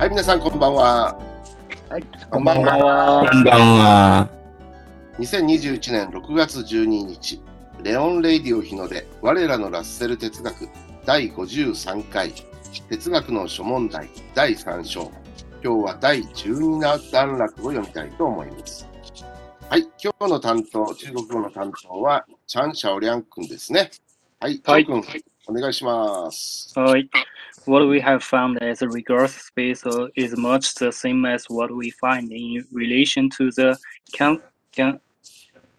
はい、皆さんこんばんは。はい、こんばんは。こんばんは。2021年6月12日、レオン・レイディオ日の出、我らのラッセル哲学第53回、哲学の諸問題第3章。今日は第12な段落を読みたいと思います。はい、今日の担当、中国語の担当は、チャン・シャオリャン君ですね。はい、はいチャオ君、お願いします。Uh, what we have found as a regress space uh, is much the same as what we find in relation to the can, can,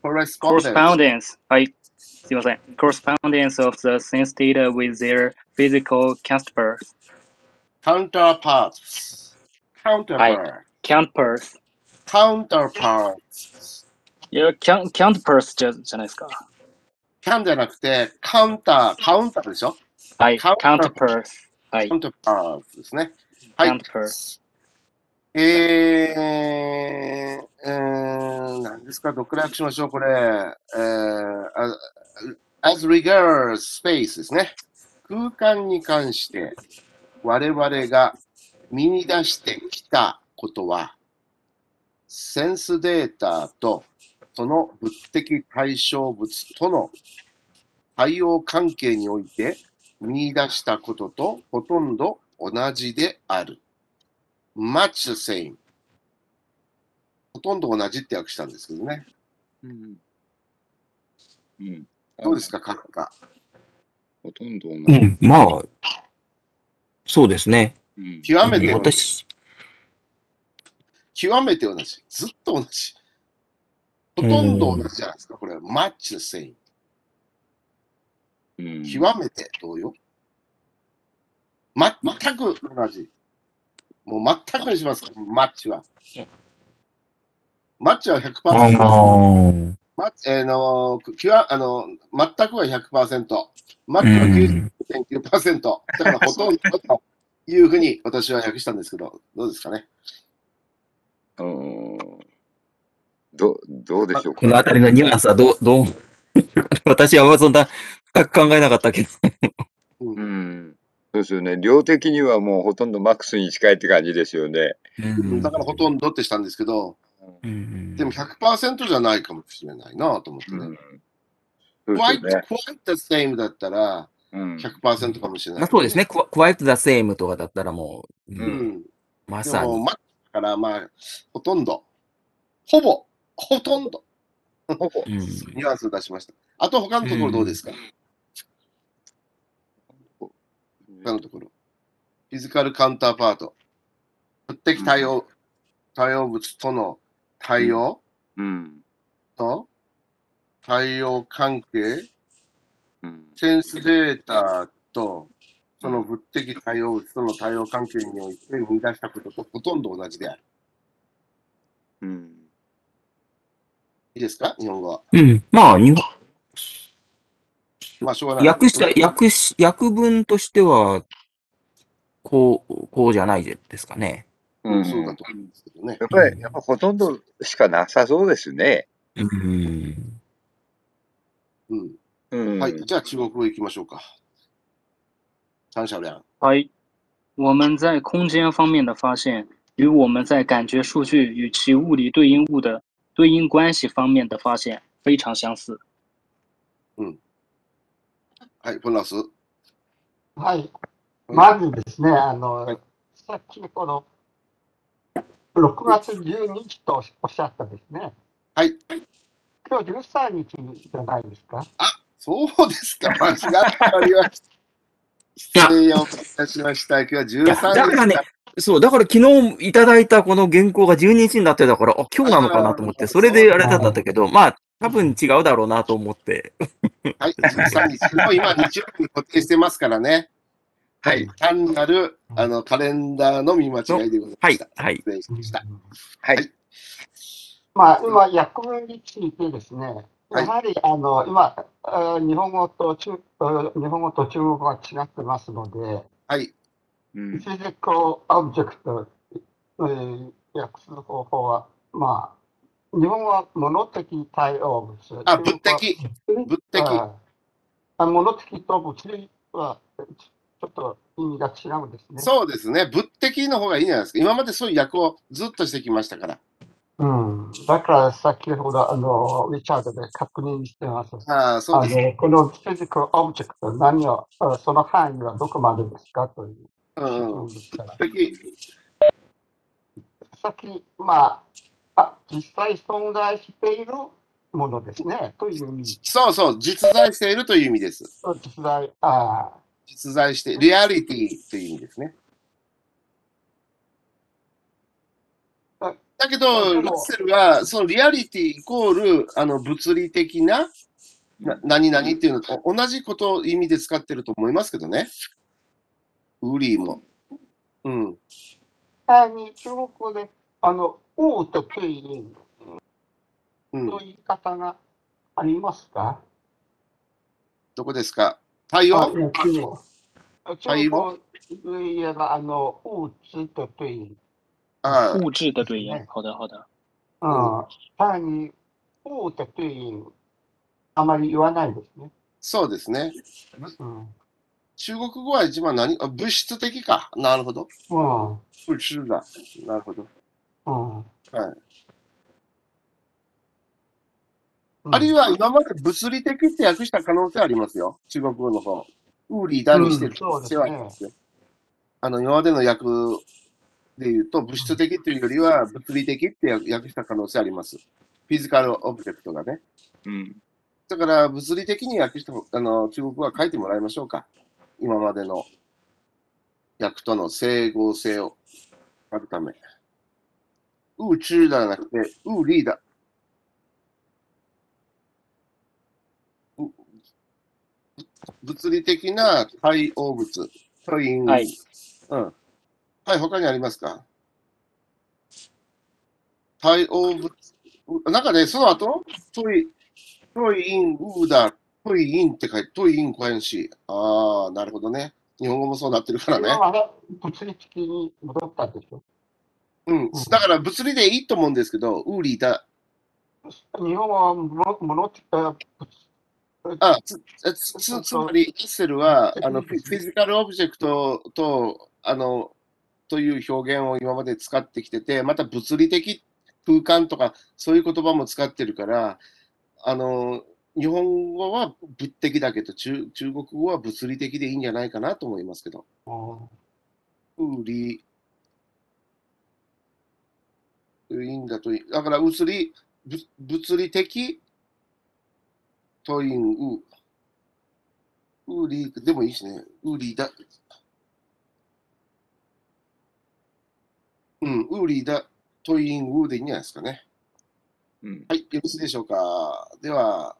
Correspondence correspondence. はい、すいません。correspondence of the sense data with their physical counterparts. counterparts. counterpart. counterparts. counterparts. いや、count, counterparts じゃじゃないですか。 can じゃなくて、カウンター、カウンターでしょはい、 counter- counterparts. はい、counterparts ですね。はい。えー、えー、何ですか、どっから訳しましょう、これ。えー、as- as regards space ですね。空間に関して我々が見出してきたことは、センスデータとその物的対象物との対応関係において見出したこととほとんど同じである。much the same。ほとんど同じって訳したんですけどね。うん。うん。どうですか、書くか。ほとんど同じ。うん、まあ、そうですね。うん。極めて同じ。私、極めて同じ。ずっと同じ。ほとんど同じじゃないですか、これは。much the same。うん。極めて同様？ま、全く同じ。もう全くにしますか、マッチは。マッチは100%。あーマッチ、えーのー、きわあのー、全くは100%。マッチはうん99.9%。だからほとんどというふうに私は訳したんですけど、どうですかね？うん。ど、どうでしょうか？このあたりのニュアンスはどう、どう、私はそんな深く考えなかったけど。うんうん。そうですよね。量的にはもうほとんどマックスに近いって感じですよね。うんだからほとんどってしたんですけど、うんでも100%じゃないかもしれないなと思ってね。うん。ね。quite the same だったらうん。100%かもしれない。まあそうですね。クワ quite the same とかだったらもう、ううんん。まさに。ま、だからまあ、ほとんど、ほぼ、ほとんど、ほぼうんニュアンスを出しました。あと他のところどうですか、他のところ。フィジカルカウンターパート。物的対応、対応物との対応うん。と対応関係、うん。センスデータとその物的対応物との対応関係において見出したこととほとんど同じである。うん。いいですか？日本語は。うん。まあ、日本まあ、しょうがない。訳した、訳し、訳文としては、こう、こうじゃないですかね。うん。そうだと思うんですけどね。やっぱり、やっぱほとんどしかなさそうですね。うん。うん。うん。はい。じゃあ中国語行きましょうか。三小良。はい，我们在空间方面的发现，与我们在感觉数据与其物理对应物的对应关系方面的发现非常相似。はい、ポンラス。はい。まずですね、あの、はいさっきこの、6月12日とおっしゃったですね。はい。今日13日じゃないですか？そうですか。間違っておりました。失礼をいたしました。今日はいや、13日だからね、そう、だから昨日いただいたこの原稿が12日になってたから、あ、今日なのかなと思って、それであれだったんだけど、まあ、多分違うだろうなと思って。はい、13日。もう今、日曜日に固定してますからね。はい。単なる、あの、カレンダーの見間違いでございまはいした。、はい。失礼しました。はい。まあ、今、訳文についてですね、はいやはり、あの、今、あ日本語と中、あ日本語と中国語が違ってますので、はい。うん。physical object、えー訳す方法は、まあ、日本語は物的対応物。あ、物的。物的。ああ物的と物理はちょっと意味が違うんですね。そうですね。物的の方がいいんじゃないですか。今までそういう訳をずっとしてきましたから。うん。だから先ほど、あの、リチャードで確認してます。ああ、そうです。あのこのフィジカルオブジェクト、何を、あその範囲はどこまでですかといううんうん。質問ですから。的。さっき、まあ、あ、実際存在しているものですね、という意味。そうそう。実在しているという意味です。実在、あ実在して、リアリティという意味ですね。あだけど、ラッセルは、そのリアリティイコール、あの、物理的な、な何々っていうのと同じことを意味で使ってると思いますけどね。ウリーも。うん。中国語で、あの、王とペイリンうんと。いう言い方がありますか？どこですか対あ、応。対中国語で言えば、あの、王子とペイリン。ああ物质的对应哎。好的，好的。うん。単に、王とペイリン、あまり言わないですね。そうですね。うん。中国語は一番何？あ物質的か。なるほど。うん。物質だ。なるほど。うん。はい。うんあるいは今まで物理的って訳した可能性ありますよ。中国語の方。ウーリーダにしてるうんそうですねはありますよ。あの、今までの訳で言うと、物質的というよりは物理的って訳した可能性あります。フィジカルオブジェクトがね。うん。だから、物理的に訳した、あの、中国語は書いてもらいましょうか。今までの訳との整合性を書くため。ウーチューではなくて、ウーリーだ。う物理的な対応物という、はい。うん。はい、他にありますか？対応物、うなんかね、その後、トイ、トイインウーダ、トイインって書いて、トイイン関し。ああ、なるほどね。日本語もそうなってるからね。今はね物理的に戻ったでしょ？うん。だから物理でいいと思うんですけど、ウーリーだ。日本はもものああ、つ、つ、つつまり、イッセルは、あの、フィジカルオブジェクトと、あの、という表現を今まで使ってきてて、また物理的空間とか、そういう言葉も使ってるから、あの、日本語は物的だけど、中中国語は物理的でいいんじゃないかなと思いますけど。うんウーリー、いいんだといい。だから、物理、ぶ物理的トインウー。ウーリーでもいいしね。ウーリーだ。うん、ウーリーだ。トインウーでいいんじゃないですかね。うん。はい、よろしいでしょうか。では、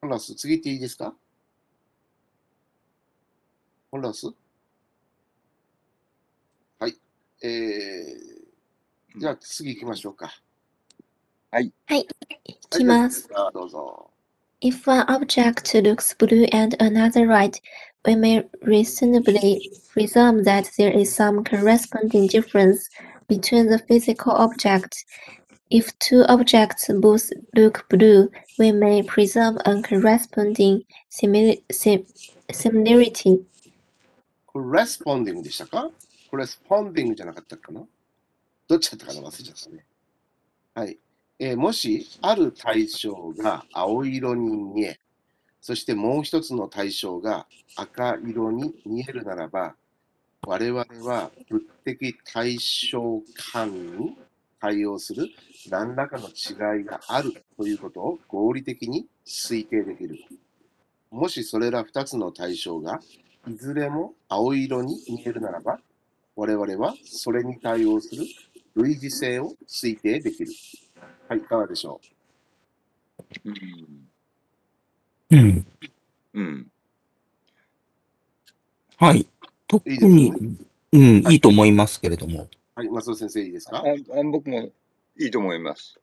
ホラス、次行っていいですか？ホラス？はい。えー、じゃあ次行きましょうか。いきます。はい。どうぞ。 If one object looks blue and another red, we may reasonably presume that there is some corresponding difference between the physical objects. If two objects both look blue, we may presume a corresponding simili- sim- similarity. これ、レスポンディングでしたかこれ、レスポンディングじゃなかったかな どっちだったかな忘れちゃったね。はい。えーもし、ある対象が青色に見え、そしてもう一つの対象が赤色に見えるならば、我々は物的対象間に対応する何らかの違いがあるということを合理的に推定できる。もしそれら2つの対象がいずれも青色に見えるならば、我々はそれに対応する類似性を推定できる。はい、いかがでしょう？ん。うん。うん。はい。特いいですにね、うん、はいいいと思いますけれども。うはい、松尾先生いいですか？ああ僕もいいと思います。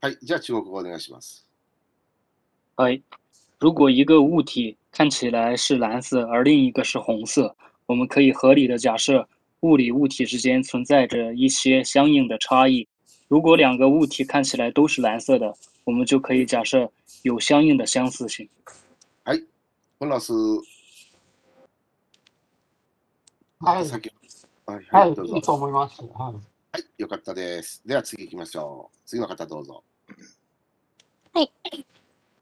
はい、じゃあ中国語お願いします。哎，如果一个物体看起来是蓝色，而另一个是红色，我们可以合理的假设物理物体之间存在着一些相应的差异。如果两个物体看起来都是蓝色的，我们就可以假设有相应的相似性。本老师、 はい。先はい、は、はいい、どうぞいい。と思います。はい。はい、よかったです。では次行きましょう。次の方どうぞ。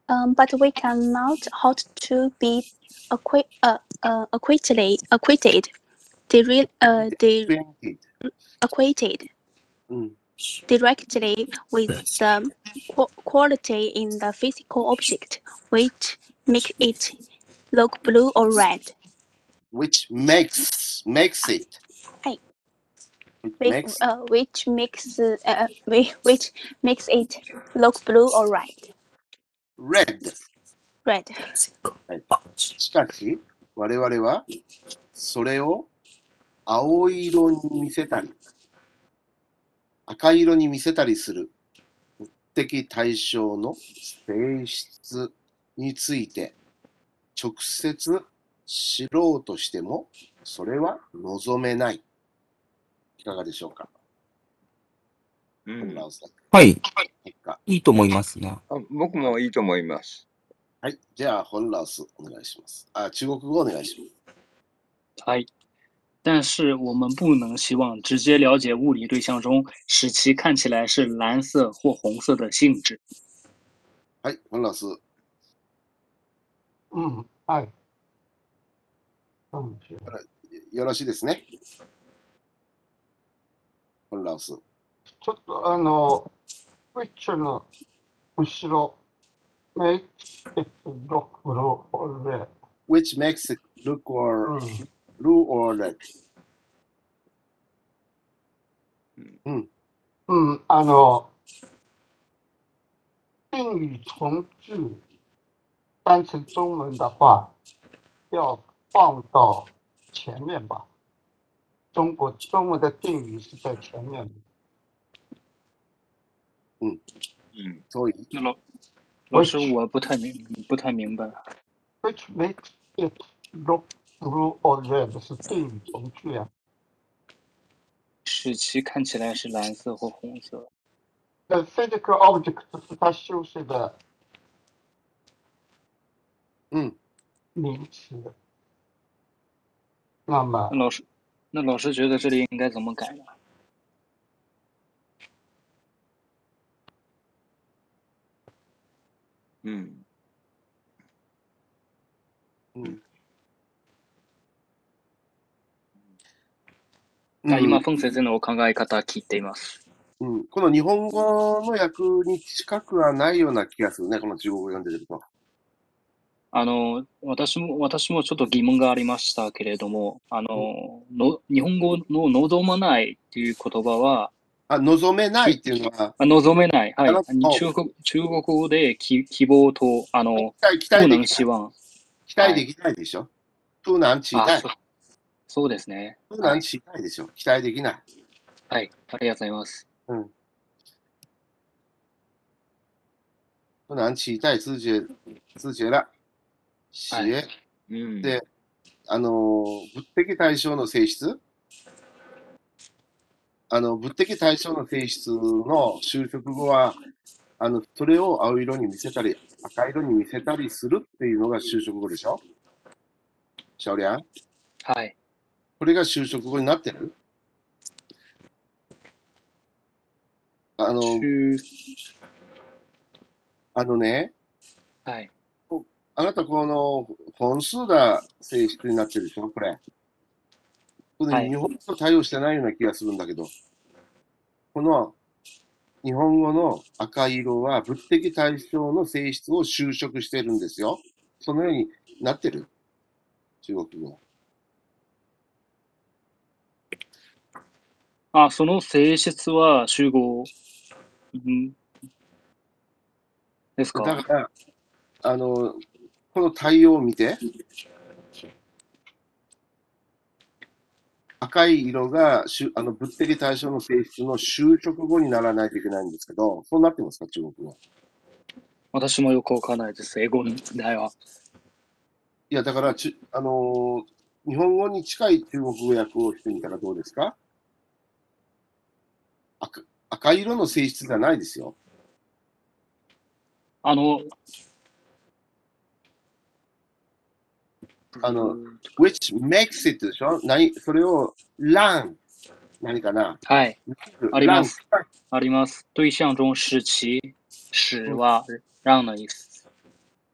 Um, but we cannot hope to be acquit, uh, uh, acquitted, acquitted, dire- uh, di- 20 acquitted うん。 directly with the qu- quality in the physical object, which make it look blue or red. which makes, makes it. はい。 Which Which, makes uh, which makes uh, uh, whi- which makes it look blue or red. red. Red. しかし、我々はそれを 青色に見せたり、赤色に見せたりする物的対象の性質について直接知ろうとしても、それは望めない。いかがでしょうか、うんはい。いいと思いますね。あ僕もいいと思います。はい。じゃあ、本ラウスお願いします。あ、中国語お願いします。はい。但是我们不能希望直接了解物理对象中使其看起来是蓝色或红色的性质。はい、本ラウス。うん。はい。よよろしいですね。本ラウス。ちょっとあの、ウィッチュの後ろ、makes it look blue or red. which makes it look or うん。blue or red. 嗯，啊喏，定语从句翻成中文的话，要放到前面吧。中国中文的定语是在前面的。うん。そういう。那老老师，我不太明不太明白。 Which makes it look blue or red 是定语从句啊。使其看起来是蓝色或红色。呃，physical object 是它修饰的うん。名词。那么那老师，那老师觉得这里应该怎么改呢？うん。 うん。あ今、うんフォン先生のお考え方聞いています。うん、この日本語の訳に近くはないような気がするね、この中国語を読んでると。あの、私も、私もちょっと疑問がありましたけれども、あの、の日本語の望まないっていう言葉は、あ、望めないっていうのは、あ望めない。はい。中国中国語でき希望と、あの、期待期待できない。期待できないでしょ？不能期あ、待そ。うですね。不能期待でしょ。期待できない。はい。ありがとうございます。不能期待自觉自觉了。はい写うん。で、あの、物的対象の性質？あの、物的対象の性質の修飾語は、あの、それを青色に見せたり、赤色に見せたりするっていうのが修飾語でしょ小梁はい。これが修飾語になってる？あの、中あのね、はい。あなたこの本数が性質になってるでしょ？これ。これはい日本語と対応してないような気がするんだけど、この日本語の赤色は物的対象の性質を修飾してるんですよ。そのようになってる？中国語。あ、その性質は集合、んですか？だから、あの、この対応を見て、赤い色がしゅあの物的対象の性質の修飾語にならないといけないんですけど、そうなってますか、中国語。私もよくわからないです。英語の題は。いや、だからち、あのー日本語に近い中国語訳をしてみたらどうですか？赤赤色の性質じゃないですよ。あの、あの which makes it でしょ？何それを run 何かな？はい、ありま run すあります。对象中使其、使は让の意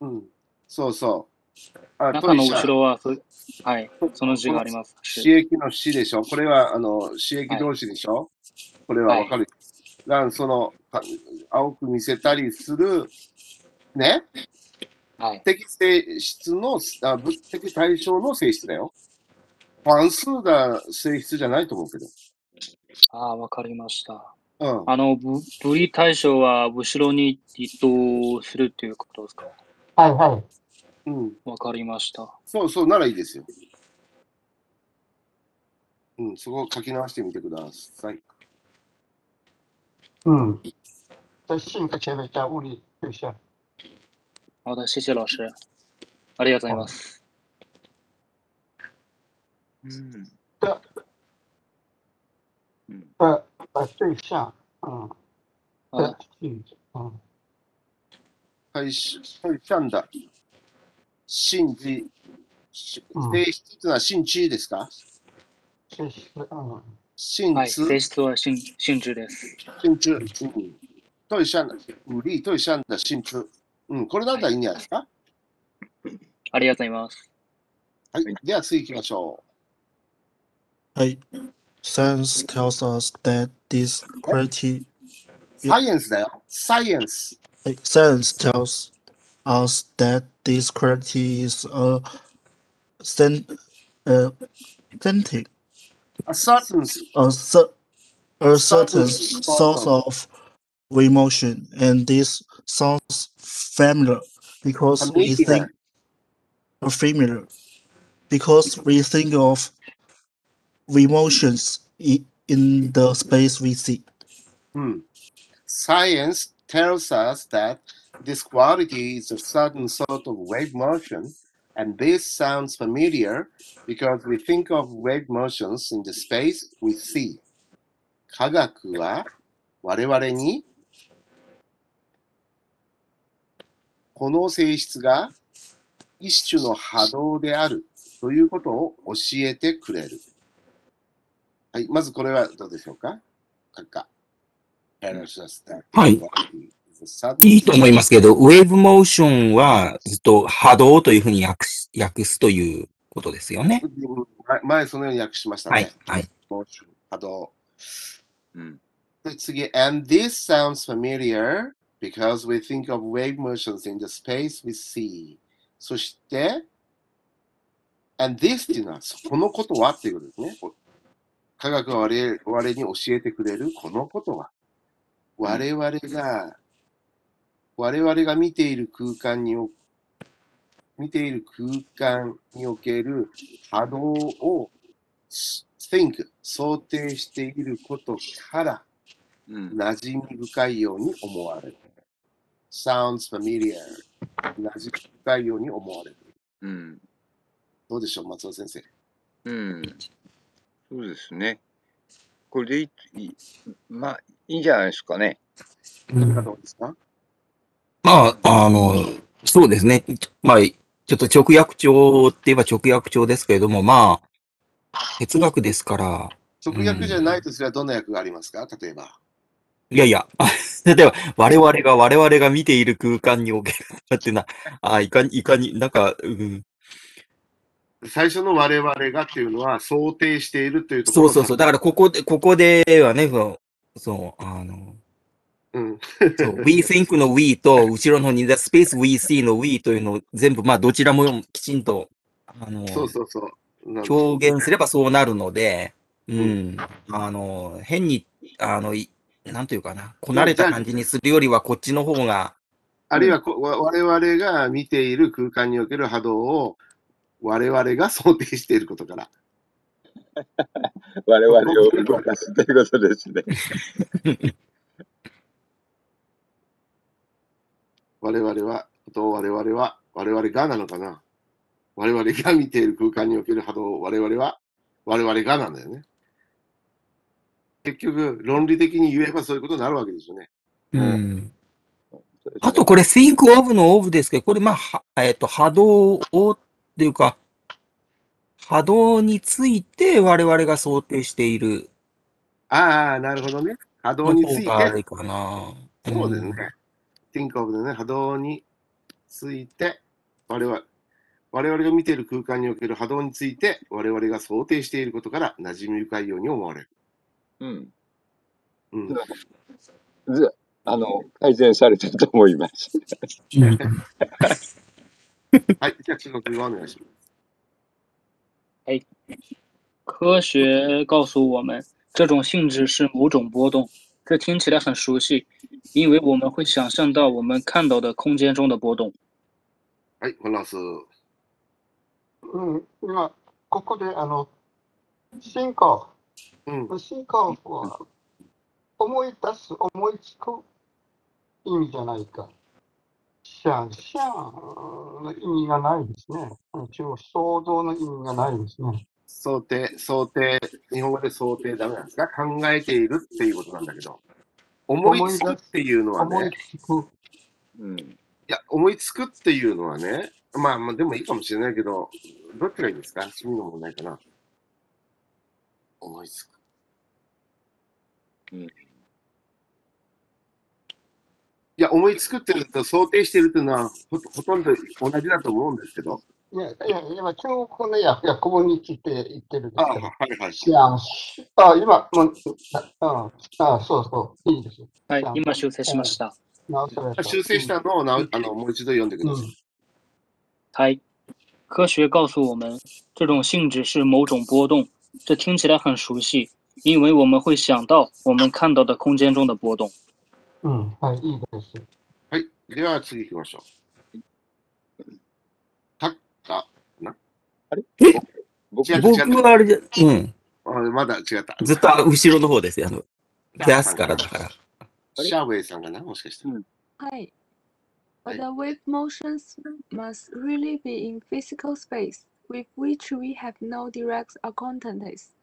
思。うん。そうそう。あ、中の後ろは、そはい、その字があります。刺激の死でしょこれは、あの、刺激同士でしょ、これはわかる。だからその、か青く見せたりする、ね、はい、適性質の、あ物的対象の性質だよ。関数が性質じゃないと思うけど。ああ、わかりました。うん。あの、ぶ分離対象は後ろに移動するということですか？はいはい。うん。わかりました。そうそう、ならいいですよ。うん、そこを書き直してみてください。嗯，在性格前面加物理对象。好的，谢谢老师。ありがとうございます。うん。的うん的的对象，嗯，好的的性质，嗯，はい、しはい、ちゃんだ。信じ、しうん性質っていうのは信知ですか这是嗯はい、信知、性質は性性質です。信知。うん。对象的、武力对象的信知。うん、これだったらいいんじゃないですかありがとうございます。はい。では次行きましょ Hey, science tells us that this quality う。サイエンスだよ。サイエンス。Hey, Science tells us that this quality is a sen- uh, authentic, A certain, a, cer- a certain source sort of emotion, and this sounds familiar because we think familiar because we think of emotions in the space we see. Hmm. Science tells us that this quality is a certain sort of wave motion, and this sounds familiar because we think of wave motions in the space we see. 科学は我々にこの性質が一種の波動であるということを教えてくれる。はい、まずこれはどうでしょうか書くか。はいいいと思いますけど、ウェーブモーションはずっと波動というふうに訳す訳すということですよね。前前そのように訳しましたね。はい。はい。波動。うん。で次、and this sounds familiar because we think of wave motions in the space we see. そして、and this っていうのは、このことはっていうことですね。科学が我々我々に教えてくれるこのことは、我々が、我々が見ている空間にお、見ている空間における波動を think 想定していることからうん。馴染み深いように思われる。sounds familiar 馴染み深いように思われる。うん。どうでしょう、松尾先生？うん。そうですね。これでいい、いいまあ、いいんじゃないですかね。何かどうですか？まあ、あの、そうですね。まあ、ちょっと直訳帳って言えば直訳帳ですけれども、まあ、哲学ですから、直訳じゃないとすればどんな訳がありますか？例えば。いやいや、例えば、我々が、我々が見ている空間におけるっていうのは、あいかに、いかに、なんか、うん、最初の我々がっていうのは想定しているというところそうそうそう。だから、ここで、ここではね、そう、そうあの、うん。そう、we think の we と、後ろの方に the space we see の we というのを全部、まあ、どちらもきちんと、あの、そうそうそう。表現すればそうなるので、うん、あの、変に、あの、いなんというかな、こなれた感じにするよりは、こっちの方が、あるいはこわ我々が見ている空間における波動を我々が想定していることから。我々を動かすということですね。我々は、と我々は、我々がなのかな？我々が見ている空間における波動を我々は、我々がなんだよね。結局、論理的に言えばそういうことになるわけですよね。うん。あと、これ、think of の of ですけど、これ、まあ、はえっ、と、波動をっていうか、波動について我々が想定しているああ、なるほどね。波動のについて。そうですね。Think of でね、波動について、我々、我々が見ている空間における波動について、我々が想定していることから馴染み深いように思われる。うん。うん。ずあの、改善されたと思います。うん。はい、じゃあ中国語お願いします。科学告诉我们，这种性质是某种波动。这听起来很熟悉，因为我们会想象到我们看到的空间中的波动。はい、本ラス。うん、今、ここで、あの、進化、うん。進化は、思い出す、思いつく意味じゃないか。想象の意味がないですね。一応、想像の意味がないですね。想定、想定、日本語で想定ダメなんですか？考えているっていうことなんだけど、思いつくっていうのはね。うん。いや、思いつくっていうのはね、まあまあ、でもいいかもしれないけど、どっちがいいですか？趣味の問題かな。思いつく。うんいや、思いつくっていうのと想定しているっていうのはほほとんど同じだと思うんですけど。いや、いや、今、中国語の訳訳語について言ってるんであすけど。はいはい。想あ、今、もう、あ、あ、そうそう、いいです。はい、今修正しました。修正したのをなあのもう一度読んでください。嗨，科学告诉我们，这种性质是某种波动。这听起来很熟悉，因为我们会想到我们看到的空间中的波动。うん、はい、いいです。はい。では次行きましょう。僕違う僕はあれじゃ、うん。あまだ違った。ずっと後ろの方ですよ。あの、増やすからだから。シャーウェイさんかなもしかして。 Hi. Hi. But the wave motions must really be in physical space, with which we have no direct acquaintance.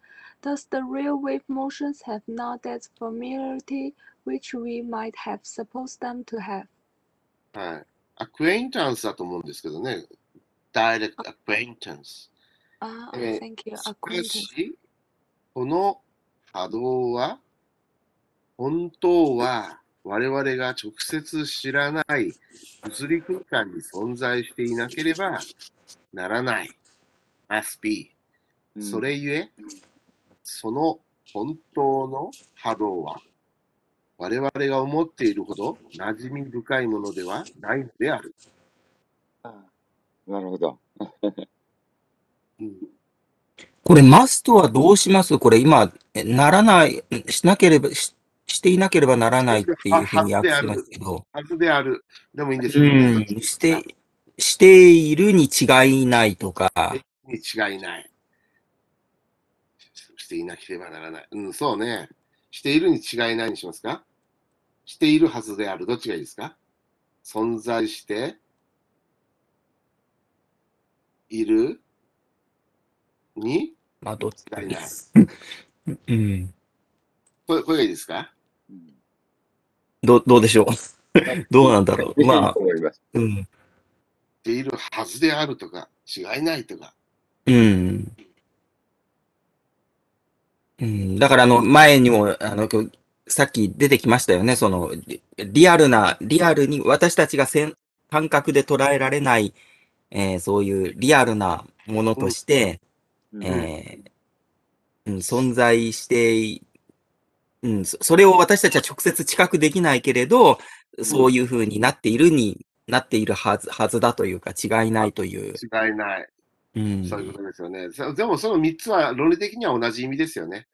Thus, the real wave motions have not that familiarity which we might have supposed them to have. はい。アクエインタンスだと思うんですけどね。 Direct acquaintance。Ah, えー thank you. しか.し、この波動は、本当は我々が直接知らない物理空間に存在していなければならない。must be。うんそれゆえ、その本当の波動は、我々が思っているほど馴染み深いものではないのである。なるほど。うんこれ、マストはどうします？これ今、えならない、しなければ、ししていなければならないっていうふうに訳してますけど、はずである。でもいいんですうよね。ん、して、しているに違いないとか、に違いない。していなければならない。うん、そうね。しているに違いないにしますか？しているはずである。どっちがいいですか？存在している？に？まあ、どっち違いない。うん。これこれがいいですか？うんどう、どうでしょう？どうなんだろう？まあと、思います。うん。しているはずであるとか、違いないとか。うん。うん、だから、あの、前にも、あの、今日さっき出てきましたよね。その、リリアルな、リアルに、私たちがせん感覚で捉えられない、えーそういうリアルなものとして、うんえーうん、存在してい、うん、そそれを私たちは直接知覚できないけれど、そういうふうになっているになっているはず、はずだというか、違いないという。違いない。うん。そういうことですよね。そでもその3つは論理的には同じ意味ですよね。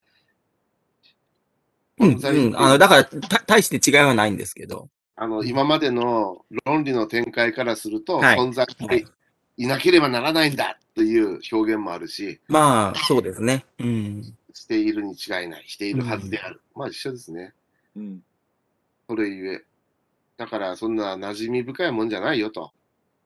うん、うん。あの、だから、た、大して違いはないんですけど。あの今までの論理の展開からすると、はい存在していなければならないんだという表現もあるし、まあ、そうですね。うん。しているに違いない、しているはずである。まあ一緒ですね。うんそれゆえ。だからそんな馴染み深いもんじゃないよと。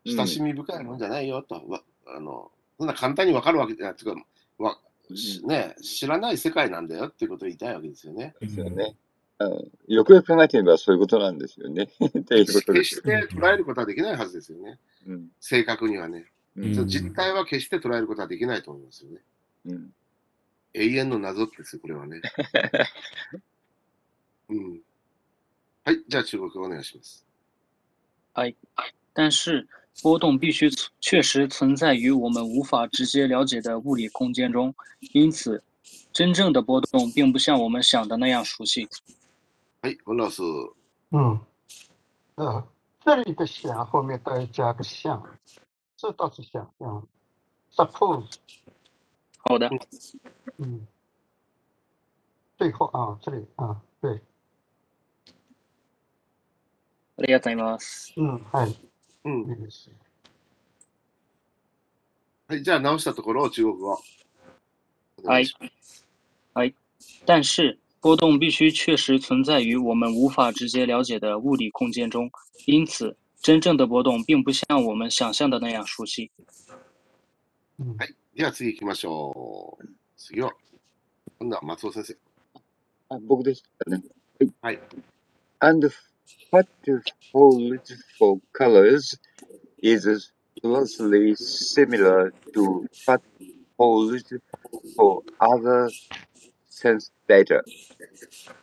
親しみ深いもんじゃないよと。わあのそんな簡単にわかるわけじゃない。つうかわしね、知らない世界なんだよっていうことを言いたいわけですよね。ですよね。あのよくよく考えてみればそういうことなんですよね。っていうことで決しすよ。て捉えることはできないはずですよね。うん正確にはね。う実態は決して捉えることはできないと思いますよね。うん。永遠の謎ですよ、これはね。うん。はい、じゃあ中国語お願いします。但是波动必须存确实存在于我们无法直接了解的物理空间中，因此，真正的波动并不像我们想的那样熟悉。はい、本老师。嗯，呃，这里的想后面都要加个像，这倒是想象。Suppose，好的，嗯，最后啊，这里啊，对，ありがとうございます。嗯，はい、うん。いいです。はい、じゃあ直したところを中国語。お願はいいします。はい。但是波动必须确实存在于我们无法直接了解的物理空间中，因此，真正的波动并不像我们想象的那样熟悉。うんはい、では次行きましょう。次は、今度は松尾先生。あ、僕でしたね。はい。And what holds for colors is closely similar to what holds for other sense data.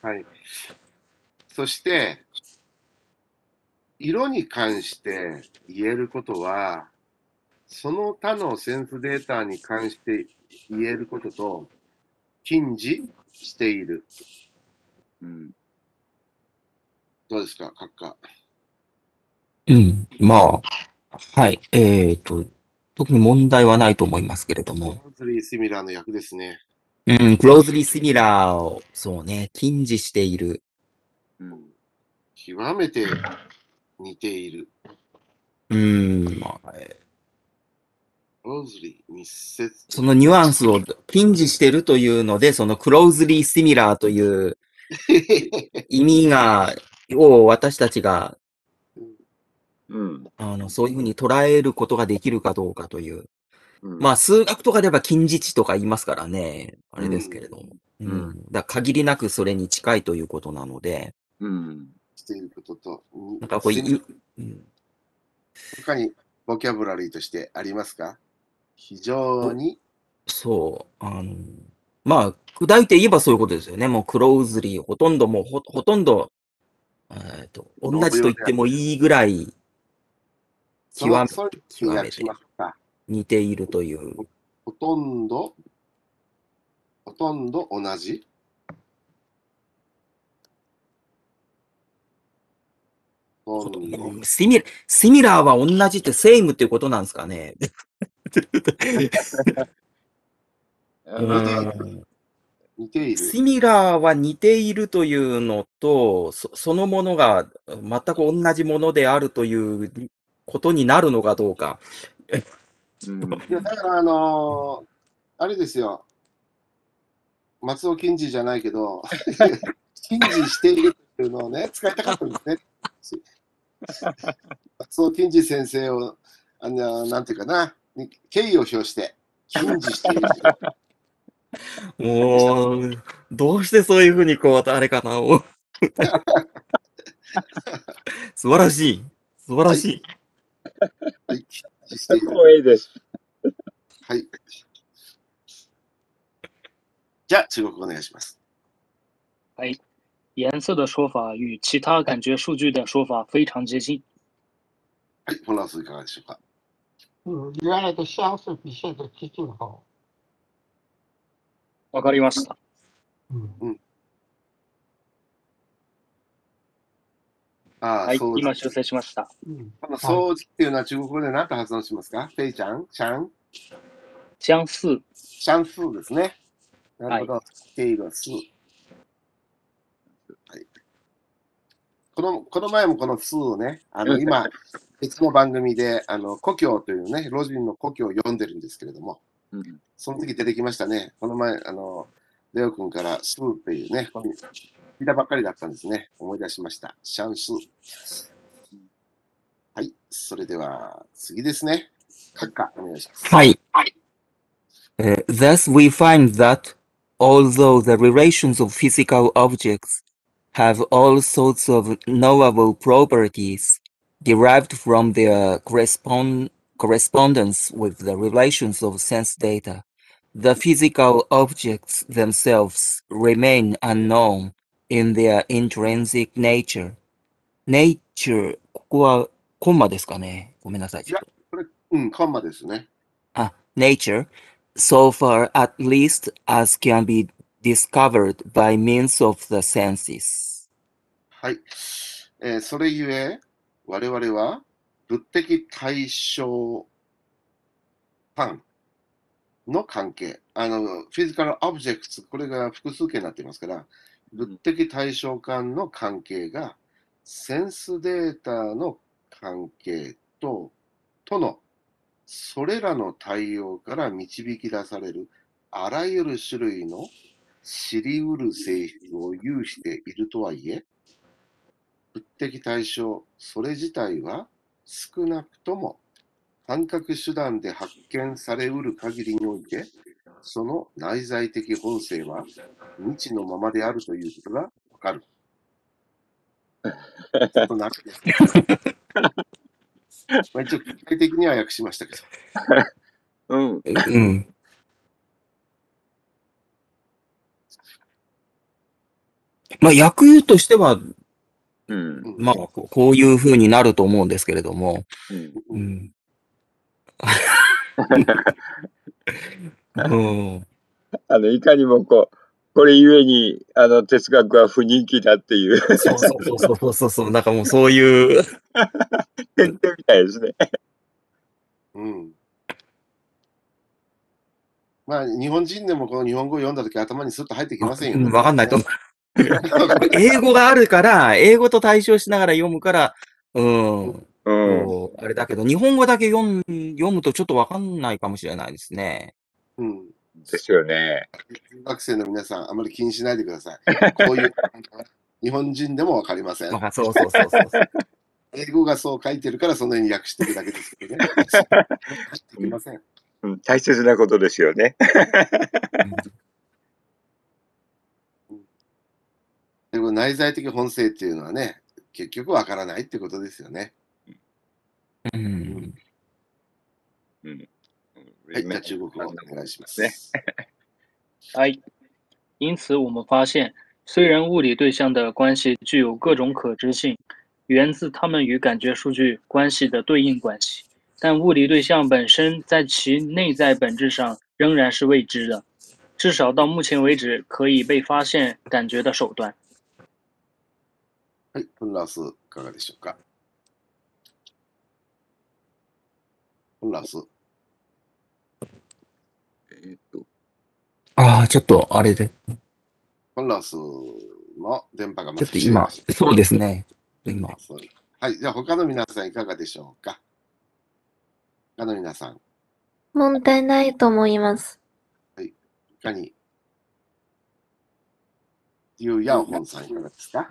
はい。そして、色に関して言えることは、その他のセンスデータに関して言えることと、近似している。うん。どうですか、閣下？うん。まあ、はい。えっ、と、特に問題はないと思いますけれども。ズリー・シミラーの役ですね。うん、closely similar を、そうね、近似している。うん。極めて似ている。うん、まあ、えーローズリー、密接。そのニュアンスを近似してるというので、その closely similar という 意味が、を私たちが、うん。あの、そういうふうに捉えることができるかどうかという。うん。まあ、数学とかでは近似値とか言いますからね。あれですけれども。う。うんんだから限りなくそれに近いということなので、うん。していることと、なんかこう、いいうん他にボキャブラリーとしてありますか？非常に、そう、あの、まあ、砕いて言えばそういうことですよね。もうクローズリー、ほとんどもうほ、ほとんど、えっと、同じと言ってもいいぐらい、極め、そのそういうふうに訳しますか似ているという。ほとんど、ほとんど同じ？シミ、シミラーは同じってセイムっていうことなんですかね。シミラーは似ているというのと、そそのものが全く同じものであるということになるのかどうか。うん。いや、だから、あのーあれですよ。松尾金次じゃないけど、金次しているっていうのをね、使いたかったんですね。松尾金次先生を、あの、なんていうかな、に敬意を表して、金次している。もう、どうしてそういうふうにこう、あれかな。お 素晴らしい。素晴らしい。はい、している。光栄です。はい。じゃあ、中国語お願いします。哎，颜色的说法与其他感觉数据的说法非常接近。はい、本老師いかがでしょうか？嗯，原来的相似比现在接近好。わかりました。嗯，ああ、はい今修正しました。嗯，この掃除っていうのは中国語で何と発音しますか？フェイちゃん？シャン？相似。シャンスーですね。なるほど。テイロス。はい。この、この前もこのスーをね、あの、今、別の番組で、あの、故郷というね、ロジンの故郷を読んでるんですけれども、うん。その時出てきましたね。この前、あの、レオ君からスーっていうね、聞いたばっかりだったんですね。思い出しました。シャンスー。はい。それでは、次ですね。閣下、お願いします。はい。Uh, thus we find that although the relations of physical objects have all sorts of knowable properties derived from their correspond correspondence with the relations of sense data, the physical objects themselves remain unknown in their intrinsic nature. nature, ここはコンマですかねごめんなさい。いやこれ、うん、カンマですね。あ、nature, so far at least as can be discovered by means of the senses. はい。えーそれゆえ、我々は物的対象間の関係、あの、フィジカルオブジェクト、これが複数形になっていますから、物的対象間の関係が、センスデータの関係と、との、それらの対応から導き出されるあらゆる種類の知り得る性質を有しているとはいえ、物的対象、それ自体は少なくとも感覚手段で発見されうる限りにおいて、その内在的本性は未知のままであるということがわかる。ちょっとなくです。まあ一応、具体的には訳しましたけど。うん。うん。まあ、役としては、うん。まあ、ここういう風になると思うんですけれども、うん。うん。うん。あの、いかにもこう、これゆえに、あの、哲学は不人気だっていう、そうそうそうそうそうそう、なんかもうそういう、典型みたいですね。うん。まあ、日本人でもこの日本語を読んだとき頭にスッと入ってきませんよね。わかんないと思う。英語があるから、英語と対照しながら読むから、うん、うん。あれだけど、日本語だけ読む読むとちょっとわかんないかもしれないですね。うん。ですよね。中学生の皆さん、あまり気にしないでください。こういう、日本人でもわかりません。まあ、そうそうそうそうそう。英語がそう書いてるから、そのように訳してるだけですけどね。入ってきません。うん、大切なことですよね。でも内在的本性っていうのはね、結局わからないってことですよね。うん。うん。はい、じゃあ中国語お願いします。ね哎，因此我们发现，虽然物理对象的关系具有各种可知性，源自它们与感觉数据关系的对应关系，但物理对象本身在其内在本质上仍然是未知的，至少到目前为止可以被发现感觉的手段。はい、フンラース、いかがでしょうか。フンラース。 えっと、ああ、ちょっとあれで、フンラースの電波がまちょっと今、そうですね。今、はい、じゃあ他の皆さんいかがでしょうか？他の皆さん、問題ないと思います。い。かに、ユーヤンホンさんいかがですか？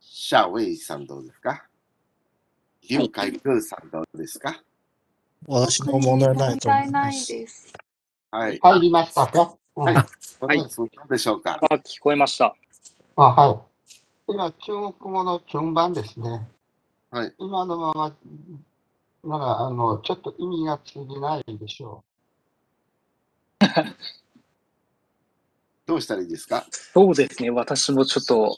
シャウェイさんどうですか？リュウカイグーさんどうですか？私も問題ない問と思いいます。です。はい。入りましたか、うん。はい。はい。どうでしょうかあ、聞こえました。あはい。今、中国語の順番ですね。はい。今のまま、なら、あの、ちょっと意味が通じない。でしょどうしたらい。い。ですかそうですね。私もちょっと、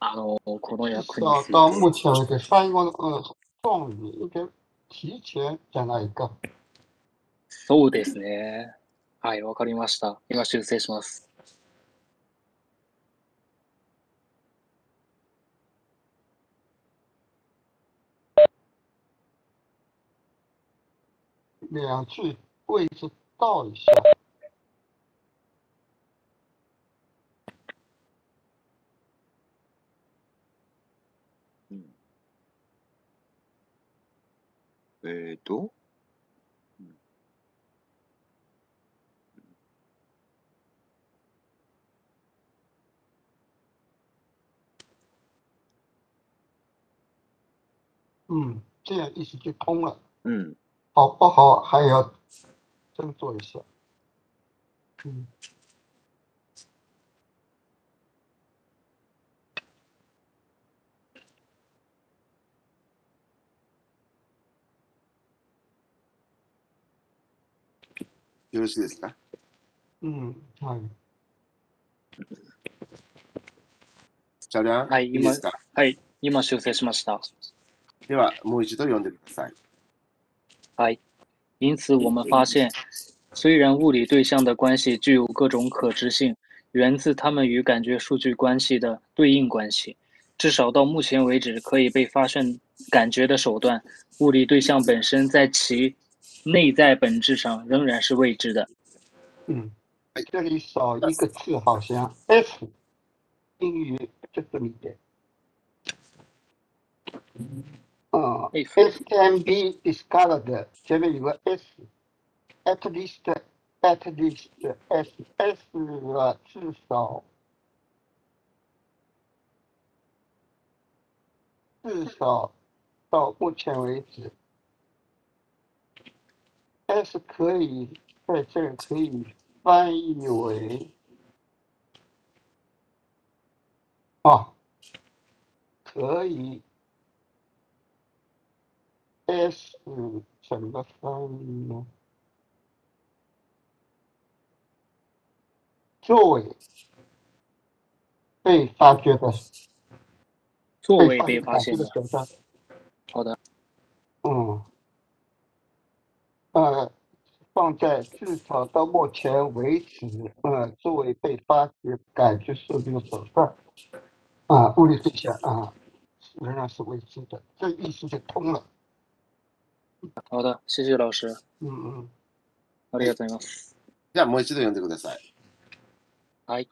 あの、このう。役に到到目前为止，翻译过的呃状じゃないか。そうですね。はい、わかりました。今修正します。两句位置倒一下。えっと、嗯，这样意思就通了。うん。好不好还要斟酌一下。嗯。 よろしいですか？うん、はい。チャリャン、はいいいですか？はい、今修正しました。では、もう一度読んでください。はい，因此我们发现，虽然物理对象的关系具有各种可知性，源自它们与感觉数据关系的对应关系，至少到目前为止，可以被发现感觉的手段，物理对象本身在其内在本质上仍然是未知的。嗯，这里少一个字，好像 F，英语就这么一点。啊 F，S can be discovered，前面有个 S，at least，at least，S，S 啊，至少，至少到目前为止，S 可以在这儿可以翻译为，啊，可以。S 怎么翻译呢？作为被发掘的，作为被发现的，的手段，好的，嗯，呃，放在至少到目前为止，呃，作为被发掘感觉数据的手段，啊，物理对象啊，仍然是未知的，这意思就通了。好的，谢谢老师，嗯嗯。ありがとうございます。じゃあ、もう一度読んでください。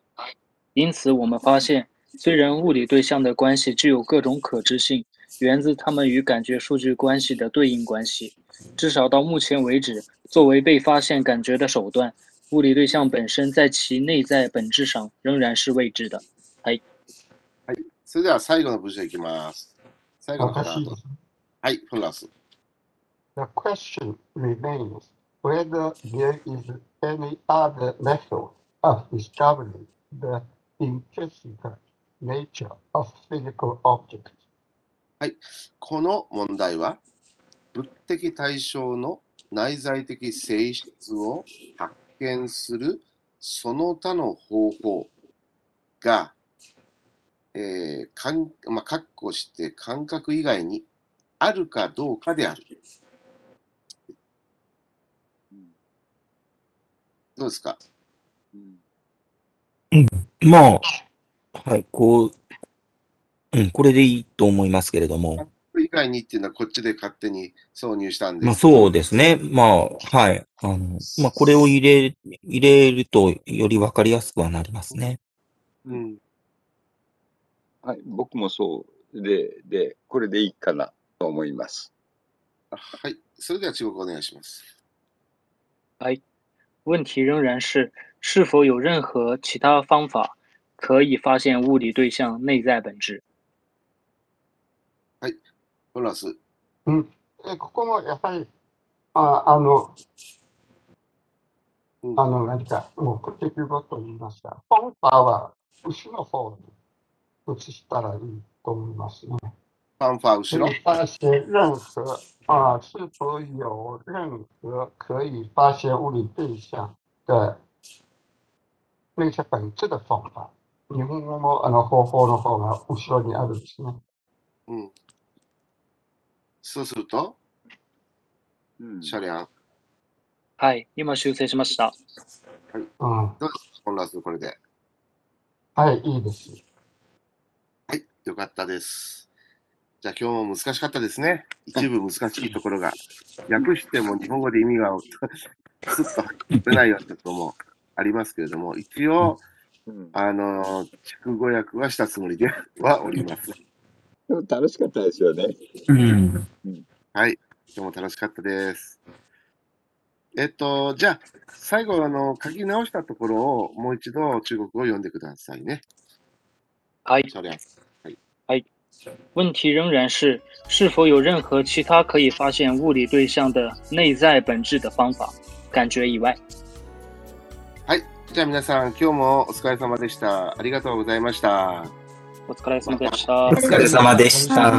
因此，我们发现，虽然物理对象的关系具有各种可知性， 源自它们与感觉数据关系的对应关系，至少到目前为止，作为被发现感觉的手段，物理对象本身在其内在本质上仍然是未知的。それでは最後の文章いきます。最後のパターン私はい、フォンラス。 The question remains whether there is any other method of discovering the intrinsic nature of physical objects. この問題は、物的対象の内在的性質を発見するその他の方法が、えーかんまあ、括弧して感覚以外にあるかどうかである。どうですか？うん。まあ、はい、こう、うん、これでいいと思いますけれども。これ以外にっていうのはこっちで勝手に挿入したんです。まあそうですね。まあ、はい。あの、まあこれを入れ、入れるとよりわかりやすくはなりますね。うん。はい、僕もそうで、で、これでいいかなと思います。はい。それでは中国お願いします。问题仍然是，是否有任何其他方法可以发现物理对象内在本质？フォンラス。うん、えここもやはり、ああの、うんあの、何か、目的ごと言いますか、本法は後の方に移したらいいと思いますね。ファンファ後ろ？发现任何啊，是否有任何可以发现物理对象的内在本质的方法？日本語もあの方法の方が後ろにあるんですね。うん。そうすると、うんシャリア？ン。はい、今修正しました。うん、どうですかフォンラス、これで。はい、いいです。はい、よかったです。じゃあ今日も難しかったですね。一部難しいところが。訳しても日本語で意味が スッと入ってないようなところもありますけれども、一応、うんあの、筑語訳はしたつもりではおります。でも楽しかったですよね。うん。はい、今日も楽しかったです。えっと、じゃあ、最後、あの、書き直したところをもう一度中国語を読んでくださいね。はい、シャリアン。问题仍然是，是否有任何其他可以发现物理对象的内在本质的方法？感觉以外。はい。じゃあ皆さん、今日もお疲れ様でした。ありがとうございました。お疲れ様でしたお。疲れ様でした。